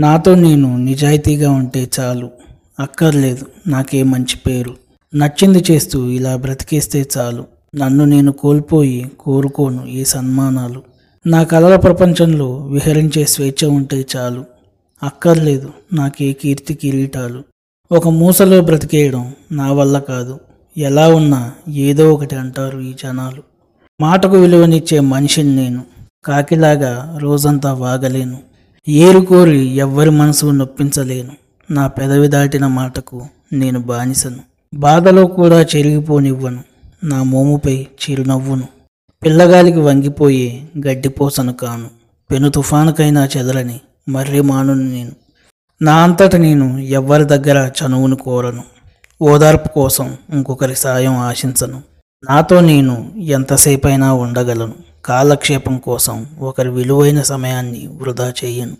నాతో నేను నిజాయితీగా ఉంటే చాలు. అక్కర్లేదు. నాకే మంచి పేరు. నచ్చింది చేస్తూ ఇలా బ్రతికేస్తే చాలు. నన్ను నేను కోల్పోయి కోరుకోను ఈ సన్మానాలు. నా కలల ప్రపంచంలో విహరించే స్వేచ్ఛ ఉంటే చాలు. అక్కర్లేదు. నాకే కీర్తి కిరీటాలు. ఒక మూసలో బ్రతికేయడం నా వల్ల కాదు. ఎలా ఉన్నా ఏదో ఒకటి అంటారు ఈ జనాలు. మాటకు విలువనిచ్చే మనిషిని నేను. కాకిలాగా రోజంతా వాగలేను. ఏరుకోరి ఎవ్వరి మనసు నొప్పించలేను. నా పెదవి దాటిన మాటకు నేను బానిసను. బాధలో కూడా చెరిగిపోనివ్వను. నా మోముపై చిరునవ్వును. పిల్లగాలికి వంగిపోయే గడ్డిపోసను కాను. పెను తుఫానుకైనా చెదలని మర్రి మానును నేను. నా అంతట నేను ఎవ్వరి దగ్గర చనువును కోరను. ఓదార్పు కోసం ఇంకొకరి సాయం ఆశించను. నాతో నేను ఎంతసేపైనా ఉండగలను. కాలక్షేపం కోసం ఒకరి విలువైన సమయాన్ని వృధా చేయను.